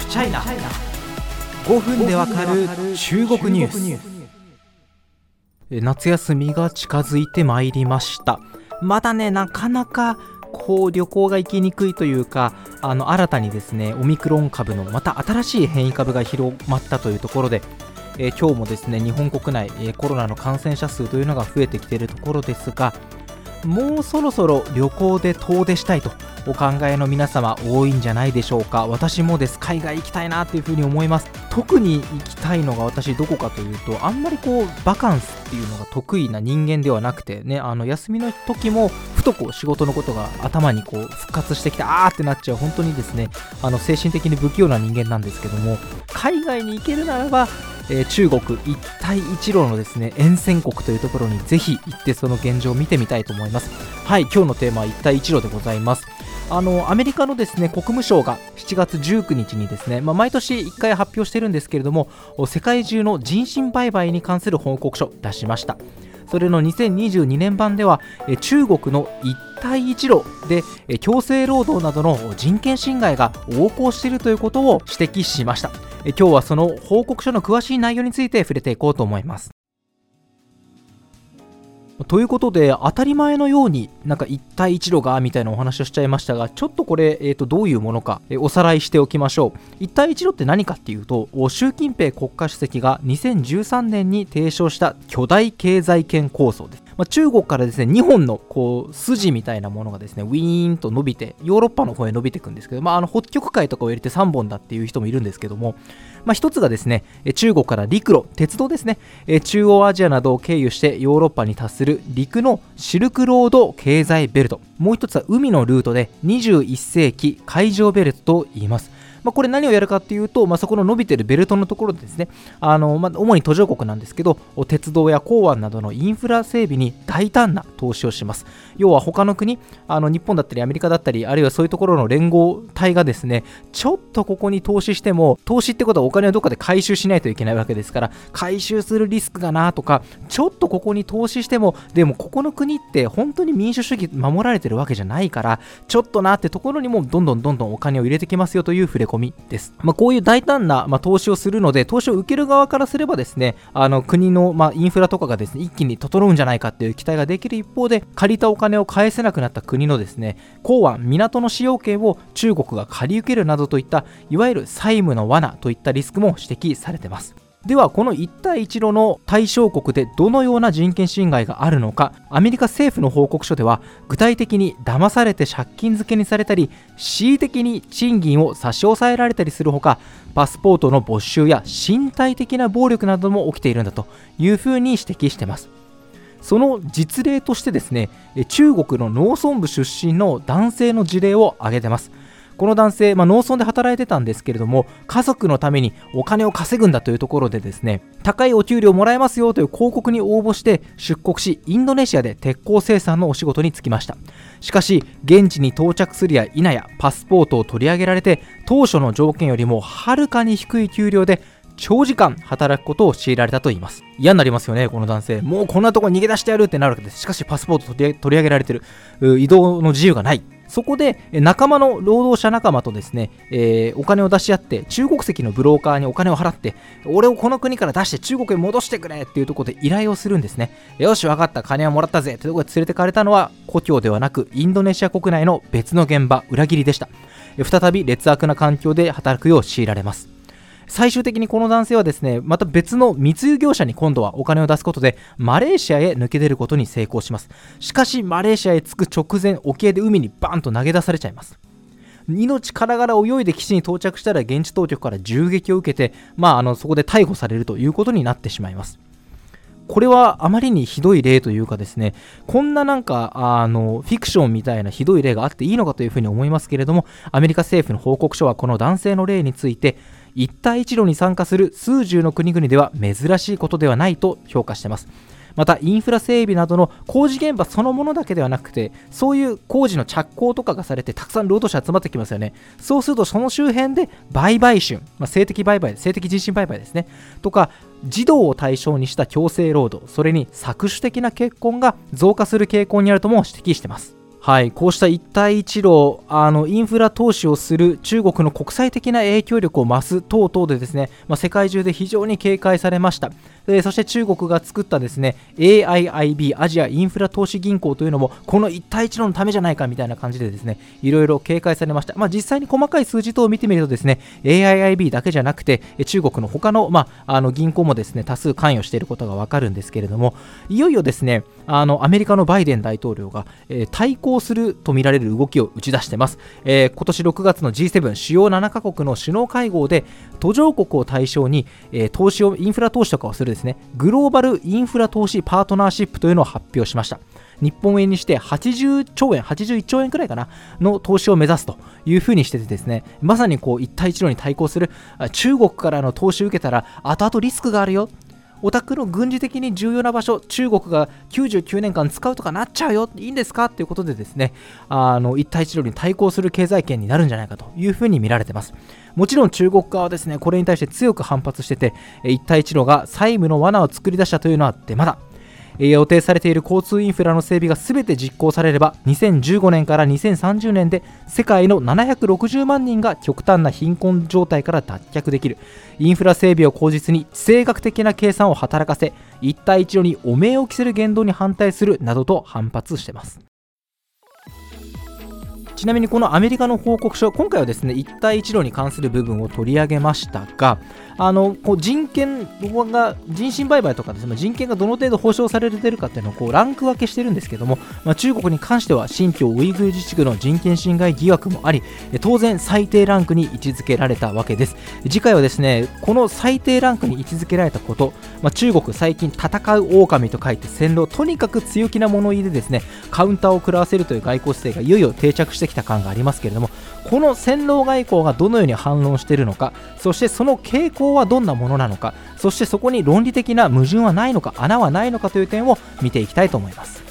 フチャイナ5分でわかる中国ニュース。夏休みが近づいてまいりました。まだねなかなかこう旅行が行きにくいというかあの新たにですねオミクロン株のまた新しい変異株が広まったというところでえー、今日もですね日本国内、えー、コロナの感染者数というのが増えてきているところですがもうそろそろ旅行で遠出したいとお考えの皆様多いんじゃないでしょうか。私もです。海外行きたいなというふうに思います。特に行きたいのが私どこかというとあんまりこうバカンスっていうのが得意な人間ではなくてねあの休みの時もふとこう仕事のことが頭にこう復活してきてあーってなっちゃう本当にですねあの精神的に不器用な人間なんですけども海外に行けるならばえー、中国一帯一路のですね沿線国というところにぜひ行ってその現状を見てみたいと思います。はい今日のテーマは一帯一路でございます。あのアメリカのですね国務省が7月19日にですね、まあ、毎年1回発表してるんですけれども世界中の人身売買に関する報告書出しました。それの2022年版では中国の一帯一路で強制労働などの人権侵害が横行しているということを指摘しました。今日はその報告書の詳しい内容について触れていこうと思います。ということで当たり前のようになんか一帯一路がみたいなお話をしちゃいましたがちょっとこれ、えー、とどういうものか、え、おさらいしておきましょう。一帯一路って何かっていうと習近平国家主席が2013年に提唱した巨大経済圏構想です。まあ、中国からですね2本のこう筋みたいなものがですねウィーンと伸びてヨーロッパの方へ伸びていくんですけど、まあ、あの北極海とかを入れて3本だっていう人もいるんですけども、まあ、1つがですね中国から陸路鉄道ですね。中央アジアなどを経由してヨーロッパに達する陸のシルクロード経済ベルト。もう1つは海のルートで21世紀海上ベルトと言います。まあ、これ何をやるかっていうと、まあ、そこの伸びてるベルトのところですね、あのまあ、主に途上国なんですけど、鉄道や港湾などのインフラ整備に大胆な投資をします。要は他の国、あの日本だったりアメリカだったり、あるいはそういうところの連合体がですね、ちょっとここに投資しても、投資ってことはお金をどっかで回収しないといけないわけですから、回収するリスクがなとか、ちょっとここに投資しても、でもここの国って本当に民主主義守られてるわけじゃないから、ちょっとなってところにもどんどんどんどんお金を入れてきますよという触れ込みです。まあ、こういう大胆な、まあ、投資をするので、投資を受ける側からすればですね、あの国の、まあ、インフラとかがですね、一気に整うんじゃないかっていう期待ができる一方で、借りたお金を返せなくなった国のですね、港湾、港の使用権を中国が借り受けるなどといった、いわゆる債務の罠といったリスクも指摘されています。ではこの一帯一路の対象国でどのような人権侵害があるのかアメリカ政府の報告書では具体的に騙されて借金付けにされたり恣意的に賃金を差し押さえられたりするほかパスポートの没収や身体的な暴力なども起きているんだというふうに指摘しています。その実例としてですね中国の農村部出身の男性の事例を挙げてます。この男性、まあ、農村で働いてたんですけれども家族のためにお金を稼ぐんだというところでですね高いお給料もらえますよという広告に応募して出国しインドネシアで鉄鋼生産のお仕事に就きましたしかし現地に到着するや否やパスポートを取り上げられて当初の条件よりもはるかに低い給料で長時間働くことを強いられたと言います。嫌になりますよね、この男性。もうこんなとこ逃げ出してやるってなるわけです。しかしパスポート取り上げられてる。移動の自由がない。そこで仲間の労働者仲間とですね、えー、お金を出し合って中国籍のブローカーにお金を払って俺をこの国から出して中国へ戻してくれっていうところで依頼をするんですね。よし分かった。金はもらったぜ。ってところで連れてかれたのは故郷ではなくインドネシア国内の別の現場裏切りでした。再び劣悪な環境で働くよう強いられます。最終的にこの男性はですねまた別の密輸業者に今度はお金を出すことでマレーシアへ抜け出ることに成功します。しかしマレーシアへ着く直前沖合で海にバーンと投げ出されちゃいます。命からがら泳いで基地に到着したら現地当局から銃撃を受けて、まあ、あのそこで逮捕されるということになってしまいます。これはあまりにひどい例というかですね、こんななんか、あの、フィクションみたいなひどい例があっていいのかというふうに思いますけれども、アメリカ政府の報告書はこの男性の例について、一帯一路に参加する数十の国々では珍しいことではないと評価しています。またインフラ整備などの工事現場そのものだけではなくてそういう工事の着工とかがされてたくさん労働者集まってきますよね。そうするとその周辺で売買春、まあ、性的売買性的人身売買ですね。とか児童を対象にした強制労働それに搾取的な結婚が増加する傾向にあるとも指摘しています。はい、こうした一帯一路あのインフラ投資をする中国の国際的な影響力を増す等々でですね、まあ、世界中で非常に警戒されました。でそして中国が作ったですね AIIB アジアインフラ投資銀行というのもこの一帯一路のためじゃないかみたいな感じでですねいろいろ警戒されました、まあ、実際に細かい数字等を見てみるとですね AIIB だけじゃなくて中国の他の,、まあ、あの銀行もですね多数関与していることがわかるんですけれどもいよいよですねあのアメリカのバイデン大統領が、えー、対抗するとみられる動きを打ち出しています、えー、今年6月の G7 主要7カ国の首脳会合で途上国を対象に、えー、投資をインフラ投資とかをするですねグローバルインフラ投資パートナーシップというのを発表しました日本円にして80兆円、81兆円くらいかな、の投資を目指すというふうにしててですね、まさにこう一帯一路に対抗する中国からの投資を受けたら後々リスクがあるよ。お宅の軍事的に重要な場所、中国が99年間使うとかなっちゃうよ、いいんですか？っていうことでですね、あの一帯一路に対抗する経済圏になるんじゃないかというふうに見られてます。もちろん中国側はですね、これに対して強く反発してて、一帯一路が債務の罠を作り出したというのはデマだ。予定されている交通インフラの整備が全て実行されれば2015年から2030年で世界の760万人が極端な貧困状態から脱却できる。インフラ整備を口実に地政学的な計算を働かせ一帯一路に汚名を着せる言動に反対するなどと反発しています。ちなみにこのアメリカの報告書今回はですね一帯一路に関する部分を取り上げましたがあのこう人権が人身売買とかですね人権がどの程度保障されているかっていうのをこうランク分けしてるんですけども、まあ、中国に関しては新疆ウイグル自治区の人権侵害疑惑もあり当然最低ランクに位置づけられたわけです。次回はですねこの最低ランクに位置づけられたこと、まあ、中国最近戦う狼と書いて戦狼とにかく強気な物言いでですねカウンターを食らわせるという外交姿勢がいよいよ定着してきた感がありますけれどもこの戦狼外交がどのように反論しているのかそしてその傾向はどんなものなのかそしてそこに論理的な矛盾はないのか穴はないのかという点を見ていきたいと思います。